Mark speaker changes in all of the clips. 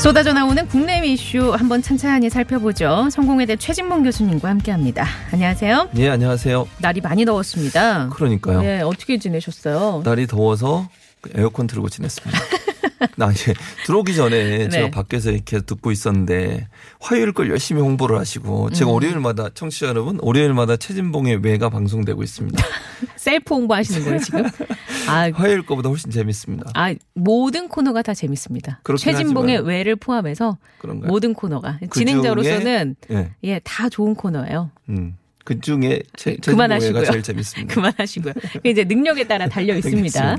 Speaker 1: 쏟아져 나오는 국내 이슈 한번 찬찬히 살펴보죠. 성공회대 최진봉 교수님과 함께합니다. 안녕하세요.
Speaker 2: 예, 안녕하세요.
Speaker 1: 날이 많이 더웠습니다.
Speaker 2: 그러니까요.
Speaker 1: 네, 어떻게 지내셨어요?
Speaker 2: 날이 더워서 에어컨 틀고 지냈습니다. 나 이제 들어오기 전에
Speaker 1: 네.
Speaker 2: 제가 밖에서 이렇게 듣고 있었는데 화요일 걸 열심히 홍보를 하시고 제가
Speaker 1: 음.
Speaker 2: 월요일마다 청취자 여러분 월요일마다 최진봉의 외가 방송되고 있습니다.
Speaker 1: 셀프 홍보하시는 거예요, 지금? 아,
Speaker 2: 화요일 거보다 훨씬 재밌습니다.
Speaker 1: 아, 모든 코너가 다 재밌습니다. 최진봉의
Speaker 2: 하지만.
Speaker 1: 외를 포함해서
Speaker 2: 그런가요?
Speaker 1: 모든 코너가
Speaker 2: 그
Speaker 1: 진행자로서는
Speaker 2: 예.
Speaker 1: 예, 다 좋은 코너예요.
Speaker 2: 음. 그 중에 최,
Speaker 1: 그만하시고요.
Speaker 2: 제일 재밌습니다.
Speaker 1: 그만하시고요. 이제 능력에 따라 달려
Speaker 2: 있습니다.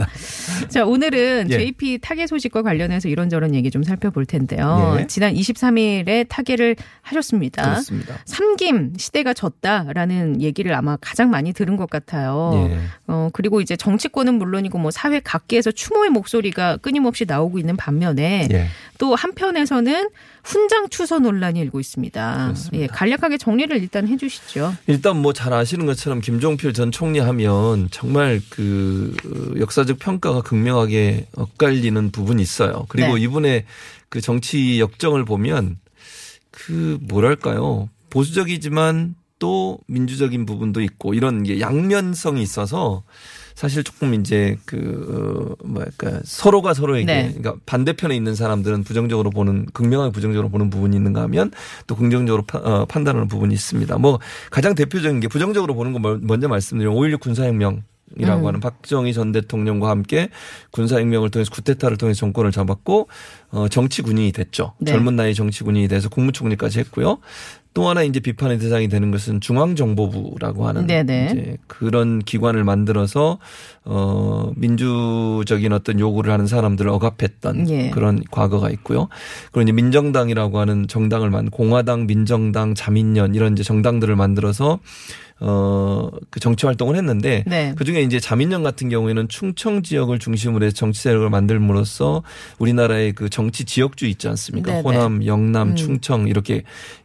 Speaker 1: 자, 오늘은
Speaker 2: 예.
Speaker 1: JP 타계 소식과 관련해서 이런저런 얘기 좀 살펴볼 텐데요.
Speaker 2: 예.
Speaker 1: 지난 23일에 타계를 하셨습니다.
Speaker 2: 그렇습니다.
Speaker 1: 삼김 시대가 졌다라는 얘기를 아마 가장 많이 들은 것 같아요.
Speaker 2: 예.
Speaker 1: 어, 그리고 이제 정치권은 물론이고 뭐 사회 각계에서 추모의 목소리가 끊임없이 나오고 있는 반면에
Speaker 2: 예.
Speaker 1: 또 한편에서는 훈장 추서 논란이 일고 있습니다.
Speaker 2: 그렇습니다.
Speaker 1: 예, 간략하게 정리를 일단 해 주시죠.
Speaker 2: 일단 뭐 잘 아시는 것처럼 김종필 전 총리 하면 정말 그 역사적 평가가 극명하게 엇갈리는 부분이 있어요. 그리고
Speaker 1: 네.
Speaker 2: 이분의 그 정치 역정을 보면 그 뭐랄까요. 보수적이지만 또 민주적인 부분도 있고 이런 게 양면성이 있어서 사실 조금 이제 그 어, 뭐랄까 서로가 서로에게
Speaker 1: 네.
Speaker 2: 그러니까 반대편에 있는 사람들은 부정적으로 보는 극명하게 부정적으로 보는 부분이 있는가 하면 또 긍정적으로 파- 어, 판단하는 부분이 있습니다. 뭐 가장 대표적인 게 부정적으로 보는 거 먼- 먼저 말씀드리면 5.16 군사혁명 이라고
Speaker 1: 음.
Speaker 2: 하는 박정희 전 대통령과 함께 군사혁명을 통해서 쿠데타를 통해서 정권을 잡았고 어 정치 군인이 됐죠.
Speaker 1: 네.
Speaker 2: 젊은 나이 정치 군인이 돼서 국무총리까지 했고요. 또 하나 이제 비판의 대상이 되는 것은 중앙정보부라고 하는
Speaker 1: 네네.
Speaker 2: 이제 그런 기관을 만들어서 어 민주적인 어떤 요구를 하는 사람들을 억압했던
Speaker 1: 예.
Speaker 2: 그런 과거가 있고요. 그리고 이제 민정당이라고 하는 정당을 만 공화당, 민정당, 자민련 이런 이제 정당들을 만들어서 어그 정치 활동을 했는데
Speaker 1: 네.
Speaker 2: 그 중에 이제 자민련 같은 경우에는 충청 지역을 중심으로 해서 정치 세력을 만들므로써 우리나라의 그 정치 지역주 있지 않습니까?
Speaker 1: 네네.
Speaker 2: 호남, 영남,
Speaker 1: 음.
Speaker 2: 충청 이렇게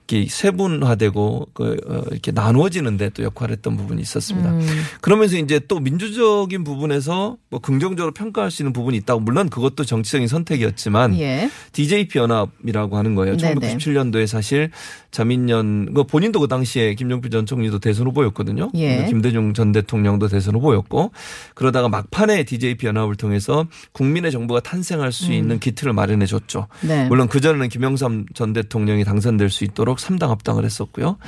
Speaker 2: 이렇게 세분화되고 그 어, 이렇게 나누어지는데 또 역할을 했던 부분이 있었습니다.
Speaker 1: 음.
Speaker 2: 그러면서 이제 또 민주적인 부분에서 뭐 긍정적으로 평가할 수 있는 부분이 있다고 물론 그것도 정치적인 선택이었지만
Speaker 1: 예.
Speaker 2: DJP 연합이라고 하는 거예요.
Speaker 1: 네네.
Speaker 2: 1997년도에 사실 자민련 그 본인도 그 당시에 김종필 전 총리도 대선 후보 였거든요.
Speaker 1: 예.
Speaker 2: 김대중 전 대통령도 대선 후보였고 그러다가 막판에 DJP 연합을 통해서 국민의 정부가 탄생할 수 있는 기틀을 마련해 줬죠.
Speaker 1: 음. 네.
Speaker 2: 물론 그 전에는 김영삼 전 대통령이 당선될 수 있도록 3당 합당을 했었고요.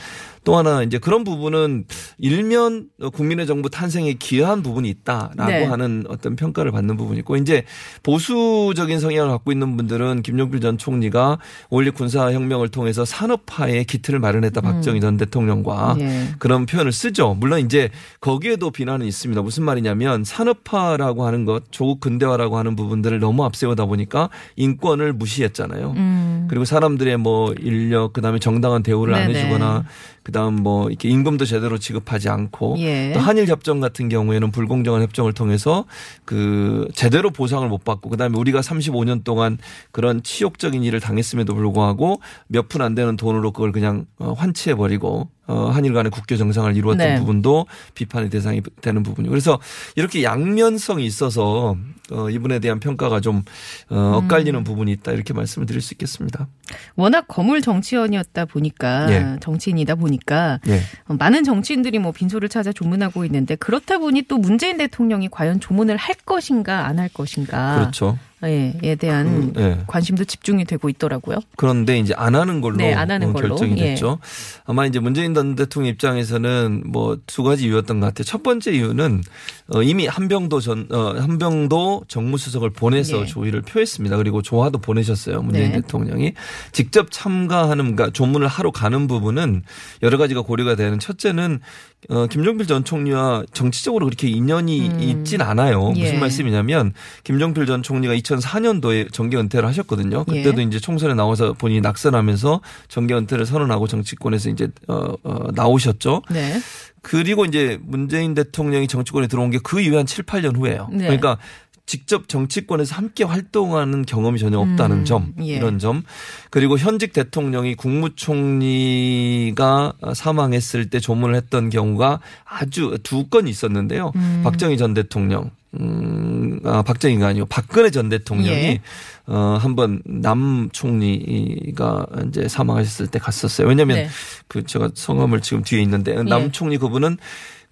Speaker 2: 또 하나 이제 그런 부분은 일면 국민의 정부 탄생에 기여한 부분이 있다라고
Speaker 1: 네.
Speaker 2: 하는 어떤 평가를 받는 부분이 있고 이제 보수적인 성향을 갖고 있는 분들은 김종필 전 총리가 5.16 군사혁명을 통해서 산업화의 기틀을 마련했다 박정희 전 대통령과
Speaker 1: 음. 예.
Speaker 2: 그런 표현을 쓰죠. 물론 이제 거기에도 비난은 있습니다. 무슨 말이냐면 산업화라고 하는 것, 조국 근대화라고 하는 부분들을 너무 앞세우다 보니까 인권을 무시했잖아요.
Speaker 1: 음.
Speaker 2: 그리고 사람들의 뭐 인력 그 다음에 정당한 대우를 안
Speaker 1: 네네.
Speaker 2: 해주거나 그다음 뭐 이렇게 임금도 제대로 지급하지 않고
Speaker 1: 예.
Speaker 2: 또 한일 협정 같은 경우에는 불공정한 협정을 통해서 그 제대로 보상을 못 받고 그다음에 우리가 35년 동안 그런 치욕적인 일을 당했음에도 불구하고 몇 푼 안 되는 돈으로 그걸 그냥 어, 환치해 버리고 어, 한일 간의 국교 정상을 이루었던
Speaker 1: 네.
Speaker 2: 부분도 비판의 대상이 되는 부분이고 그래서 이렇게 양면성이 있어서 어, 이분에 대한 평가가 좀 어, 엇갈리는 부분이 있다 이렇게 말씀을 드릴 수 있겠습니다.
Speaker 1: 워낙 거물 정치원이었다 보니까
Speaker 2: 예.
Speaker 1: 정치인이다 보니까
Speaker 2: 예.
Speaker 1: 어, 많은 정치인들이 뭐 빈소를 찾아 조문하고 있는데 그렇다 보니 또 문재인 대통령이 과연 조문을 할 것인가 안 할 것인가
Speaker 2: 그렇죠.
Speaker 1: 예, 에 대한
Speaker 2: 그, 예.
Speaker 1: 관심도 집중이 되고 있더라고요.
Speaker 2: 그런데 이제 안 하는 걸로
Speaker 1: 네, 안 하는
Speaker 2: 어,
Speaker 1: 걸로.
Speaker 2: 결정이
Speaker 1: 예.
Speaker 2: 됐죠. 아마 이제 문재인 전 대통령 입장에서는 뭐 두 가지 이유였던 것 같아요. 첫 번째 이유는 어, 이미 한병도 전 어, 한병도 정무수석을 보내서
Speaker 1: 예.
Speaker 2: 조의를 표했습니다. 그리고 조화도 보내셨어요. 문재인
Speaker 1: 네.
Speaker 2: 대통령이 직접 참가하는 그러니까 조문을 하러 가는 부분은 여러 가지가 고려가 되는 첫째는 어, 김종필 전 총리와 정치적으로 그렇게 인연이
Speaker 1: 음.
Speaker 2: 있진 않아요. 무슨
Speaker 1: 예.
Speaker 2: 말씀이냐면 김종필 전 총리가 2004년도에 정계 은퇴를 하셨거든요. 그때도
Speaker 1: 예.
Speaker 2: 이제 총선에 나와서 본인이 낙선하면서 정계 은퇴를 선언하고 정치권에서 이제 어, 어, 나오셨죠.
Speaker 1: 네.
Speaker 2: 그리고 이제 문재인 대통령이 정치권에 들어온 게 그 이후에 한 7, 8년 후예요.
Speaker 1: 네.
Speaker 2: 그러니까 직접 정치권에서 함께 활동하는 경험이 전혀 없다는
Speaker 1: 음,
Speaker 2: 점,
Speaker 1: 예.
Speaker 2: 이런 점. 그리고 현직 대통령이 국무총리가 사망했을 때 조문을 했던 경우가 아주 두 건 있었는데요.
Speaker 1: 음.
Speaker 2: 박정희 전 대통령. 음, 아, 박정희가 아니고 박근혜 전 대통령이
Speaker 1: 예.
Speaker 2: 어, 한번 남 총리가 이제 사망하셨을 때 갔었어요. 왜냐면
Speaker 1: 네.
Speaker 2: 그 제가 성함을 지금 뒤에 있는데
Speaker 1: 예.
Speaker 2: 남 총리 그분은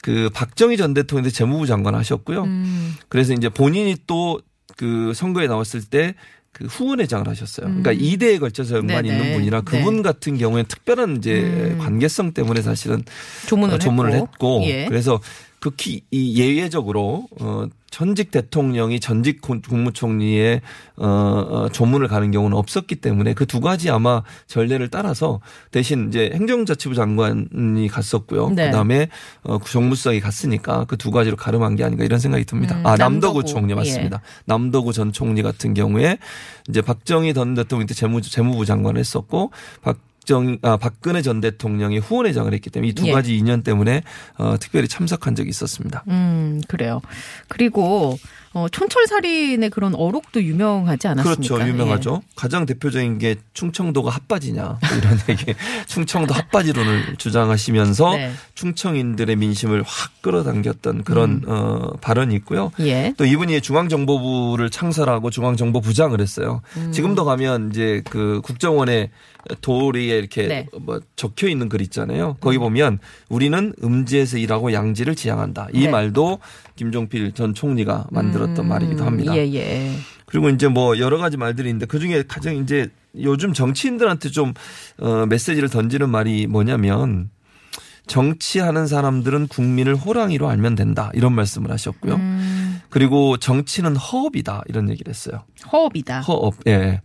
Speaker 2: 그 박정희 전 대통령이 재무부 장관 하셨고요.
Speaker 1: 음.
Speaker 2: 그래서 이제 본인이 또 그 선거에 나왔을 때그 후원회장을 하셨어요. 그러니까
Speaker 1: 음.
Speaker 2: 이대에 걸쳐서 연관이
Speaker 1: 네네.
Speaker 2: 있는 분이라 그분
Speaker 1: 네.
Speaker 2: 같은 경우에는 특별한 이제
Speaker 1: 음.
Speaker 2: 관계성 때문에 사실은
Speaker 1: 조문을,
Speaker 2: 어, 조문을
Speaker 1: 했고.
Speaker 2: 했고
Speaker 1: 예.
Speaker 2: 그래서 극히 이 예외적으로 어 전직 대통령이 전직 고- 국무총리의 어, 어 조문을 가는 경우는 없었기 때문에 그 두 가지 아마 전례를 따라서 대신 이제 행정자치부 장관이 갔었고요.
Speaker 1: 네.
Speaker 2: 그다음에 어 정무수석이 갔으니까 그 두 가지로 가름한 게 아닌가 이런 생각이 듭니다.
Speaker 1: 음,
Speaker 2: 아 남도구,
Speaker 1: 남도구.
Speaker 2: 총리 맞습니다. 남도구 전 총리 같은 경우에 이제 박정희 전 대통령 때 재무 재무부 장관을 했었고 박 정, 아, 박근혜 전 대통령이 후원회장을 했기 때문에 이두
Speaker 1: 예.
Speaker 2: 가지 인연 때문에 어, 특별히 참석한 적이 있었습니다.
Speaker 1: 음, 그래요. 그리고 어, 촌철살인의 그런 어록도 유명하지 않았습니까?
Speaker 2: 그렇죠. 유명하죠.
Speaker 1: 예.
Speaker 2: 가장 대표적인 게 충청도가 핫바지냐 뭐 이런 얘기. 충청도 핫바지론을 주장하시면서
Speaker 1: 네.
Speaker 2: 충청인들의 민심을 확 끌어당겼던 그런 어, 발언이 있고요.
Speaker 1: 예. 예.
Speaker 2: 또 이분이 중앙정보부를 창설하고 중앙정보부장을 했어요.
Speaker 1: 음.
Speaker 2: 지금도 가면 이제 그 국정원의 도리에 이렇게
Speaker 1: 네.
Speaker 2: 뭐 적혀 있는 글 있잖아요. 거기 보면 우리는 음지에서 일하고 양지를 지향한다. 이
Speaker 1: 네.
Speaker 2: 말도 김종필 전 총리가 만들었던 말이기도 합니다.
Speaker 1: 예, 예.
Speaker 2: 그리고 이제 뭐 여러 가지 말들이 있는데 그 중에 가장 이제 요즘 정치인들한테 좀 어, 메시지를 던지는 말이 뭐냐면 정치하는 사람들은 국민을 호랑이로 알면 된다 이런 말씀을 하셨고요.
Speaker 1: 음,
Speaker 2: 그리고 정치는 허업이다 이런 얘기를 했어요.
Speaker 1: 허업이다.
Speaker 2: 허업, 예.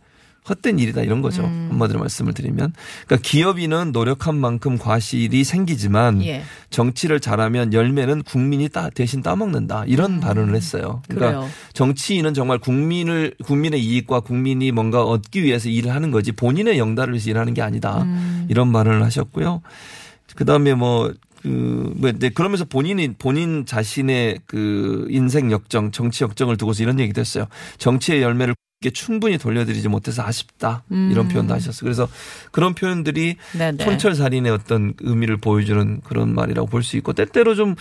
Speaker 2: 헛된 일이다 이런 거죠.
Speaker 1: 음.
Speaker 2: 한마디로 말씀을 드리면. 그러니까 기업인은 노력한 만큼 과실이 생기지만
Speaker 1: 예.
Speaker 2: 정치를 잘하면 열매는 국민이 따, 대신 따먹는다. 이런 발언을 했어요. 그러니까
Speaker 1: 음. 그래요.
Speaker 2: 정치인은 정말 국민을 국민의 이익과 국민이 뭔가 얻기 위해서 일을 하는 거지 본인의 영달을 위해서 일하는 게 아니다.
Speaker 1: 음.
Speaker 2: 이런 발언을 하셨고요. 그다음에 뭐 그, 뭐, 네, 그러면서 본인이, 본인 자신의 그 인생 역정, 정치 역정을 두고서 이런 얘기도 했어요. 정치의 열매를 게 충분히 돌려드리지 못해서 아쉽다. 이런
Speaker 1: 음.
Speaker 2: 표현도 하셨어요. 그래서 그런 표현들이
Speaker 1: 네, 네.
Speaker 2: 촌철살인의 어떤 의미를 보여주는 그런 말이라고 볼 수 있고 때때로 좀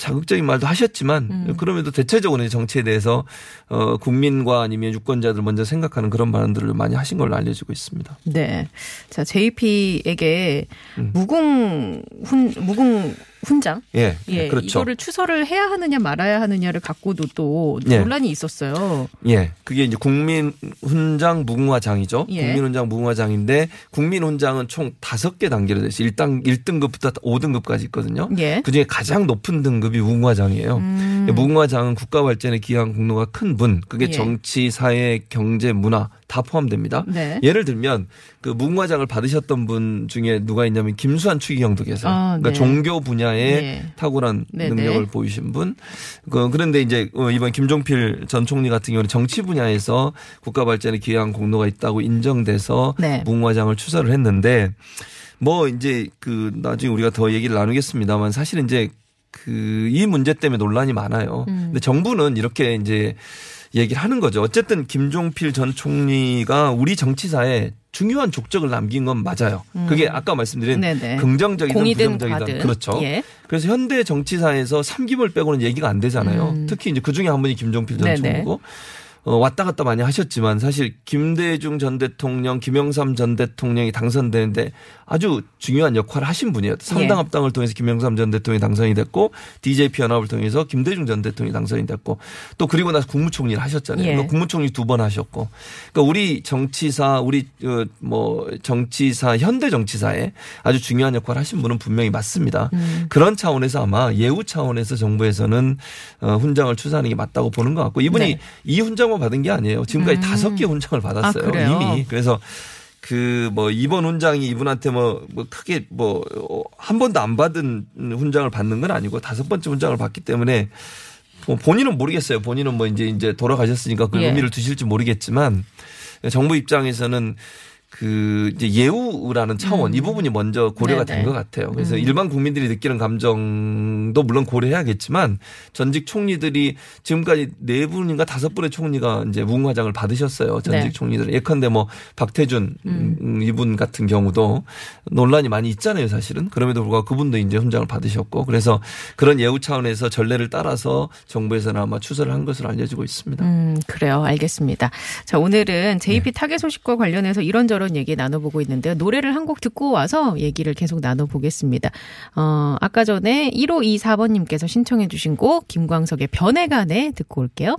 Speaker 2: 자극적인 말도 하셨지만
Speaker 1: 음.
Speaker 2: 그럼에도 대체적으로 정치에 대해서 어 국민과 아니면 유권자들 먼저 생각하는 그런 발언들을 많이 하신 걸로 알려지고 있습니다.
Speaker 1: 네. 자, JP에게
Speaker 2: 음.
Speaker 1: 무궁 훈 무궁 훈장
Speaker 2: 예,
Speaker 1: 예,
Speaker 2: 그렇죠.
Speaker 1: 이거를 추서를 해야 하느냐 말아야 하느냐를 갖고도 또
Speaker 2: 예.
Speaker 1: 논란이 있었어요.
Speaker 2: 예, 그게 이제 국민 훈장 무궁화장이죠.
Speaker 1: 예.
Speaker 2: 국민 훈장 무궁화장인데 국민 훈장은 총 다섯 개 단계로 돼서 1단 1등급부터 5등급까지 있거든요.
Speaker 1: 예.
Speaker 2: 그중에 가장 높은 등급 이 무궁화장이에요.
Speaker 1: 음.
Speaker 2: 무궁화장은 국가 발전에 기여한 공로가 큰 분, 그게
Speaker 1: 예.
Speaker 2: 정치, 사회, 경제, 문화 다 포함됩니다.
Speaker 1: 네.
Speaker 2: 예를 들면 그 무궁화장을 받으셨던 분 중에 누가 있냐면 김수환 추기경도 계세요.
Speaker 1: 아,
Speaker 2: 그러니까
Speaker 1: 네.
Speaker 2: 종교 분야에
Speaker 1: 네.
Speaker 2: 탁월한
Speaker 1: 네네.
Speaker 2: 능력을 보이신 분. 그 그런데 이제 어, 이번 김종필 전 총리 같은 경우는 정치 분야에서 국가 발전에 기여한 공로가 있다고 인정돼서
Speaker 1: 네.
Speaker 2: 무궁화장을 추서를 했는데 뭐 이제 그 나중에 우리가 더 얘기를 나누겠습니다만 사실 이제 그 이 문제 때문에 논란이 많아요.
Speaker 1: 음.
Speaker 2: 근데 정부는 이렇게 이제 얘기를 하는 거죠. 어쨌든 김종필 전 총리가 우리 정치사에 중요한 족적을 남긴 건 맞아요. 그게 아까 말씀드린
Speaker 1: 음. 네네.
Speaker 2: 긍정적이든 부정적이든
Speaker 1: 과든.
Speaker 2: 그렇죠.
Speaker 1: 예.
Speaker 2: 그래서 현대 정치사에서 삼김을 빼고는 얘기가 안 되잖아요.
Speaker 1: 음.
Speaker 2: 특히 이제 그 중에 한 분이 김종필 전
Speaker 1: 네네.
Speaker 2: 총리고 어, 왔다 갔다 많이 하셨지만 사실 김대중 전 대통령, 김영삼 전 대통령이 당선되는데 아주 중요한 역할을 하신 분이에요.
Speaker 1: 예.
Speaker 2: 상당합당을 통해서 김영삼 전 대통령이 당선이 됐고 DJP 연합을 통해서 김대중 전 대통령이 당선이 됐고 또 그리고 나서 국무총리를 하셨잖아요.
Speaker 1: 예.
Speaker 2: 그러니까 국무총리 두 번 하셨고 그러니까 우리 정치사 우리 어, 뭐 정치사 현대 정치사에 아주 중요한 역할을 하신 분은 분명히 맞습니다.
Speaker 1: 음.
Speaker 2: 그런 차원에서 아마 예우 차원에서 정부에서는 어, 훈장을 추사하는 게 맞다고 보는 것 같고 이분이
Speaker 1: 네.
Speaker 2: 이 훈장 만 받은 게 아니에요. 지금까지
Speaker 1: 음.
Speaker 2: 다섯 개 훈장을 받았어요.
Speaker 1: 아?
Speaker 2: 이미 그래서 그 뭐 이번 훈장이 이분한테 뭐, 뭐 크게 뭐 한 번도 안 받은 훈장을 받는 건 아니고 다섯 번째 훈장을 받기 때문에 뭐 본인은 모르겠어요. 본인은 뭐 이제 이제 돌아가셨으니까 그
Speaker 1: 예.
Speaker 2: 의미를 두실지 모르겠지만 정부 입장에서는 그 이제 예우라는 차원 이 부분이 먼저 고려가
Speaker 1: 음.
Speaker 2: 된것 같아요. 그래서
Speaker 1: 음.
Speaker 2: 일반 국민들이 느끼는 감정도 물론 고려해야겠지만 전직 총리들이 지금까지 네 분인가 다섯 분의 총리가 이제 무궁화장을 받으셨어요. 전직
Speaker 1: 네.
Speaker 2: 총리들. 예컨대 뭐 박태준 음, 이분 같은 경우도 논란이 많이 있잖아요, 사실은. 그럼에도 불구하고 그분도 이제 훈장을 받으셨고 그래서 그런 예우 차원에서 전례를 따라서 정부에서는 아마 추서를 한 것으로 알려지고 있습니다.
Speaker 1: 음, 그래요. 알겠습니다. 자, 오늘은 JP
Speaker 2: 네.
Speaker 1: 타계 소식과 관련해서 이런저런 얘기 나눠보고 있는데요. 노래를 한 곡 듣고 와서 얘기를 계속 나눠보겠습니다. 어, 아까 전에 1524번님께서 신청해주신 곡, 김광석의 변해가네 듣고 올게요.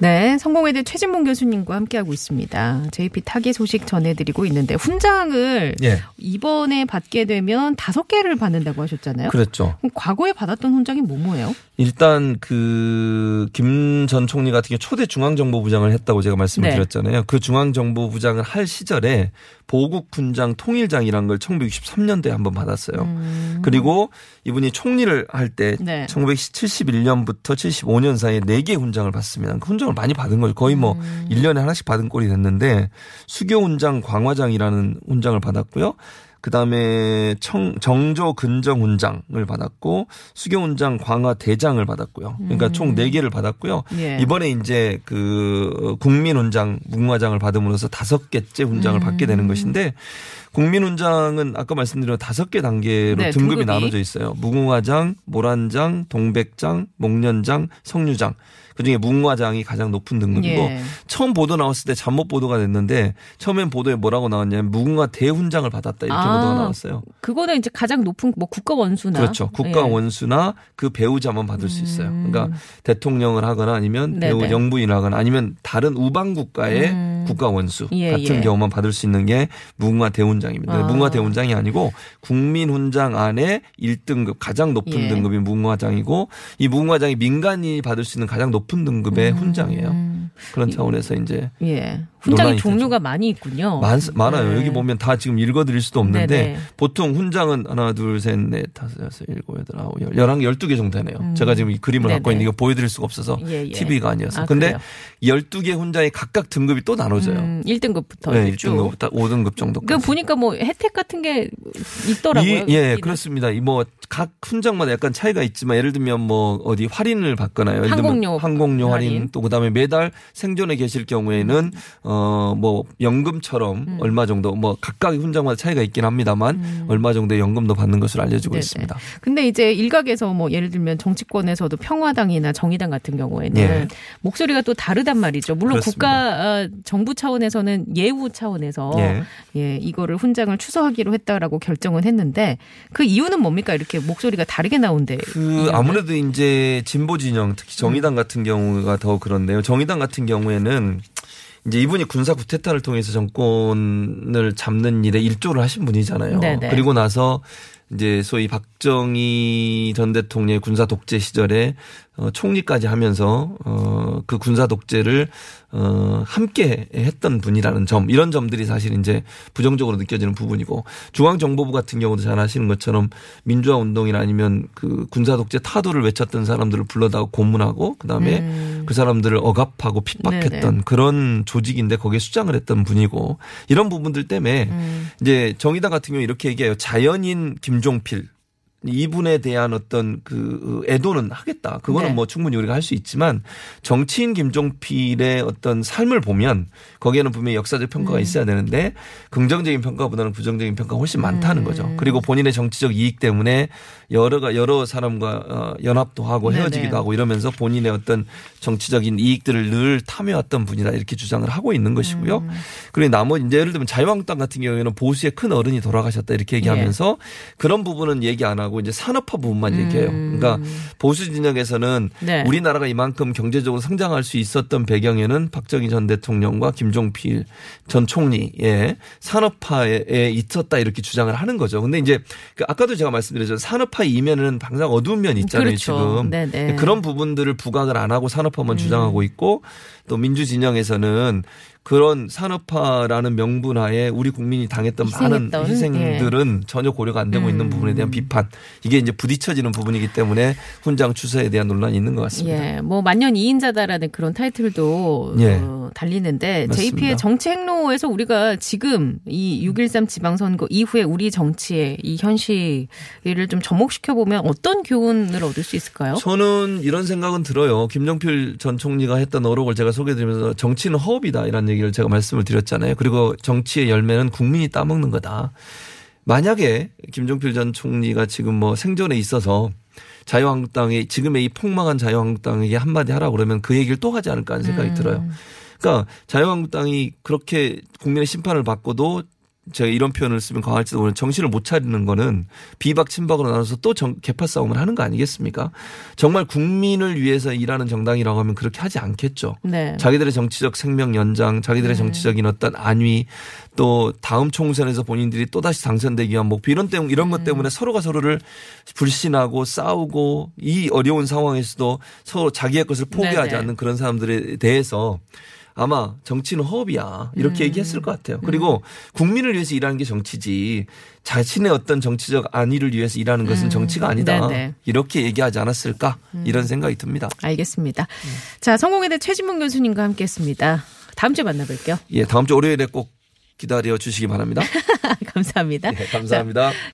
Speaker 1: 네, 성공회대 최진봉 교수님과 함께하고 있습니다. JP 타기 소식 전해드리고 있는데 훈장을
Speaker 2: 예.
Speaker 1: 이번에 받게 되면 다섯 개를 받는다고 하셨잖아요.
Speaker 2: 그렇죠.
Speaker 1: 과거에 받았던 훈장이 뭐뭐예요?
Speaker 2: 일단 그 김 전 총리 같은 경우 초대 중앙정보부장을 했다고 제가 말씀을
Speaker 1: 네.
Speaker 2: 드렸잖아요. 그 중앙정보부장을 할 시절에 보국훈장 통일장이라는 걸 1963년도에 한번 받았어요. 그리고 이분이 총리를 할때
Speaker 1: 음. 네.
Speaker 2: 1971년부터 75년 사이에 4개 훈장을 받습니다. 그 훈장을 많이 받은 거죠. 거의 뭐
Speaker 1: 음.
Speaker 2: 1년에 하나씩 받은 꼴이 됐는데 수교 훈장 광화장이라는 훈장을 받았고요. 그 다음에 청, 정조 근정 훈장을 받았고 수교 훈장 광화 대장을 받았고요. 그러니까 총 4개를 받았고요.
Speaker 1: 예.
Speaker 2: 이번에 이제 그 국민 훈장 무궁화장을 받음으로써 다섯 개째 훈장을 받게 되는 것인데 국민 훈장은 아까 말씀드린 다섯 개 단계로
Speaker 1: 네,
Speaker 2: 등급이
Speaker 1: 등급이.
Speaker 2: 나눠져 있어요. 무궁화장, 모란장, 동백장, 목련장, 석류장. 그중에 무궁화장이 가장 높은 등급이고
Speaker 1: 예.
Speaker 2: 처음 보도 나왔을 때 잠못 보도가 됐는데 처음엔 보도에 뭐라고 나왔냐면 무궁화 대훈장을 받았다 이렇게
Speaker 1: 아,
Speaker 2: 보도가 나왔어요.
Speaker 1: 그거는 이제 가장 높은 뭐 국가 원수나
Speaker 2: 그렇죠. 국가
Speaker 1: 예.
Speaker 2: 원수나 그 배우자만 받을 수 있어요. 그러니까 대통령을 하거나 아니면 배우
Speaker 1: 음. 네네.
Speaker 2: 영부인을 하거나 아니면 다른 우방 국가의
Speaker 1: 음.
Speaker 2: 국가 원수
Speaker 1: 예,
Speaker 2: 같은
Speaker 1: 예.
Speaker 2: 경우만 받을 수 있는 게 무궁화 대훈 장입니다.
Speaker 1: 아.
Speaker 2: 무궁화 대훈장이 아니고 국민 훈장 안에 1등급 가장 높은
Speaker 1: 예.
Speaker 2: 등급이 무궁화장이고 이 무궁화장이 민간인이 받을 수 있는 가장 높은 등급의 훈장이에요.
Speaker 1: 음,
Speaker 2: 그런 차원에서 이제
Speaker 1: 예. 훈장이
Speaker 2: 논란이
Speaker 1: 종류가 많이 있군요.
Speaker 2: 많, 많아요.
Speaker 1: 네.
Speaker 2: 여기 보면 다 지금 읽어드릴 수도 없는데
Speaker 1: 네네.
Speaker 2: 보통 훈장은 하나, 둘, 셋, 넷, 다섯, 여섯, 일곱, 여덟, 아홉, 열, 열한, 열두 개 정도 되네요. 제가 지금 이 그림을 갖고
Speaker 1: 음. 네네.
Speaker 2: 있는 이거 보여드릴 수가 없어서
Speaker 1: 예, 예.
Speaker 2: TV가 아니어서.
Speaker 1: 아,
Speaker 2: 근데? 열두 개 훈장이 각각 등급이 또 나눠져요.
Speaker 1: 음, 1등급부터
Speaker 2: 네,
Speaker 1: 쭉.
Speaker 2: 1등급부터 5등급 정도까지.
Speaker 1: 그 보니까 뭐 혜택 같은 게 있더라고요.
Speaker 2: 이, 예. 그렇습니다. 이 뭐 각 훈장마다 약간 차이가 있지만 예를 들면 뭐 어디 할인을 받거나 예를 들면
Speaker 1: 항공료
Speaker 2: 항공료 할인,
Speaker 1: 할인.
Speaker 2: 또 그다음에 매달 생존에 계실 경우에는 어 뭐 연금처럼
Speaker 1: 음.
Speaker 2: 얼마 정도 뭐 각각의 훈장마다 차이가 있긴 합니다만 얼마 정도의 연금도 받는 것으로 알려지고
Speaker 1: 네네.
Speaker 2: 있습니다.
Speaker 1: 근데 이제 일각에서 뭐 예를 들면 정치권에서도 평화당이나 정의당 같은 경우에는
Speaker 2: 예.
Speaker 1: 목소리가 또 다르단 말이죠. 물론
Speaker 2: 그렇습니다.
Speaker 1: 국가 어, 정부 차원에서는 예우 차원에서
Speaker 2: 예.
Speaker 1: 예, 이거를 훈장을 추서하기로 했다라고 결정은 했는데 그 이유는 뭡니까? 이렇게 목소리가 다르게 나온대.
Speaker 2: 그 아무래도 이제 진보 진영 특히 정의당 같은 경우가 더 그런데요. 정의당 같은 경우에는 이제 이분이 군사 쿠데타를 통해서 정권을 잡는 일에 일조를 하신 분이잖아요.
Speaker 1: 네네.
Speaker 2: 그리고 나서 이제 소위 박정희 전 대통령의 군사 독재 시절에 어, 총리까지 하면서 어, 그 군사 독재를 어, 함께 했던 분이라는 점 이런 점들이 사실 이제 부정적으로 느껴지는 부분이고 중앙정보부 같은 경우도 잘 아시는 것처럼 민주화 운동이나 아니면 그 군사 독재 타도를 외쳤던 사람들을 불러다가 고문하고 그다음에
Speaker 1: 음.
Speaker 2: 그 사람들을 억압하고 핍박했던
Speaker 1: 네네.
Speaker 2: 그런 조직인데 거기에 수장을 했던 분이고 이런 부분들 때문에
Speaker 1: 음.
Speaker 2: 이제 정의당 같은 경우 이렇게 얘기해요. 자연인 김 종필 이분에 대한 어떤 그 애도는 하겠다. 그거는
Speaker 1: 네.
Speaker 2: 뭐 충분히 우리가 할 수 있지만 정치인 김종필의 어떤 삶을 보면 거기에는 분명히 역사적 평가가 있어야 되는데 긍정적인 평가보다는 부정적인 평가가 훨씬 많다는 거죠. 그리고 본인의 정치적 이익 때문에 여러가 여러 사람과 어, 연합도 하고
Speaker 1: 네네.
Speaker 2: 헤어지기도 하고 이러면서 본인의 어떤 정치적인 이익들을 늘 탐해왔던 분이다 이렇게 주장을 하고 있는 것이고요. 그리고 나머지 이제 예를 들면 자유한국당 같은 경우에는 보수의 큰 어른이 돌아가셨다 이렇게 얘기하면서 그런 부분은 얘기 안 하고 얘기하고 이제 산업화 부분만 얘기해요. 그러니까 보수 진영에서는
Speaker 1: 음. 네.
Speaker 2: 우리나라가 이만큼 경제적으로 성장할 수 있었던 배경에는 박정희 전 대통령과 김종필 전 총리의 산업화에 있었다 이렇게 주장을 하는 거죠. 근데 이제 그 아까도 제가 말씀드렸죠. 산업화 이면에는 항상 어두운 면이 있잖아요.
Speaker 1: 그렇죠.
Speaker 2: 지금
Speaker 1: 네네.
Speaker 2: 그런 부분들을 부각을 안 하고 산업화만
Speaker 1: 음.
Speaker 2: 주장하고 있고 또 민주 진영에서는 그런 산업화라는 명분 하에 우리 국민이 당했던
Speaker 1: 희생했던, 예.
Speaker 2: 많은 희생들은 전혀 고려가 안 되고
Speaker 1: 음.
Speaker 2: 있는 부분에 대한 비판 이게 이제 부딪혀지는 부분이기 때문에 훈장 추서에 대한 논란이 있는 것 같습니다.
Speaker 1: 예, 뭐 만년 2인자다라는 그런 타이틀도
Speaker 2: 예.
Speaker 1: 어, 달리는데
Speaker 2: 맞습니다.
Speaker 1: JP의 정치 행로에서 우리가 지금 이 6.13 지방선거 이후에 우리 정치의 이 현실을 좀 접목시켜 보면 어떤 교훈을 얻을 수 있을까요?
Speaker 2: 저는 이런 생각은 들어요. 김정필 전 총리가 했던 어록을 제가 소개드리면서 정치는 허업이다 이런 얘기 를 제가 말씀을 드렸잖아요. 그리고 정치의 열매는 국민이 따먹는 거다. 만약에 김종필 전 총리가 지금 뭐 생존에 있어서 자유한국당의 지금의 이 폭망한 자유한국당에게 한마디 하라고 그러면 그 얘기를 또 하지 않을까 하는 생각이 들어요. 그러니까 자유한국당이 그렇게 국민의 심판을 받고도 제가 이런 표현을 쓰면 강할지도 모르는 정신을 못 차리는 거는 비박 친박으로 나눠서 또 정, 개파 싸움을 하는 거 아니겠습니까? 정말 국민을 위해서 일하는 정당이라고 하면 그렇게 하지 않겠죠.
Speaker 1: 네.
Speaker 2: 자기들의 정치적 생명 연장, 자기들의 정치적인 어떤 안위, 또 다음 총선에서 본인들이 또 다시 당선되기 위한 목표 이런 때문 이런
Speaker 1: 음.
Speaker 2: 것 때문에 서로가 서로를 불신하고 싸우고 이 어려운 상황에서도 서로 자기의 것을 포기하지
Speaker 1: 네네.
Speaker 2: 않는 그런 사람들에 대해서 아마 정치는 허업이야
Speaker 1: 음.
Speaker 2: 이렇게 얘기했을 것 같아요. 그리고 국민을 위해서 일하는 게 정치지 자신의 어떤 정치적 안위를 위해서 일하는 것은 정치가 아니다.
Speaker 1: 음. 네네.
Speaker 2: 이렇게 얘기하지 않았을까 이런 생각이 듭니다.
Speaker 1: 알겠습니다. 자, 성공회대 최진문 교수님과 함께했습니다. 다음 주에 만나볼게요.
Speaker 2: 예, 다음 주 월요일에 꼭 기다려 주시기 바랍니다.
Speaker 1: 감사합니다.
Speaker 2: 예, 감사합니다.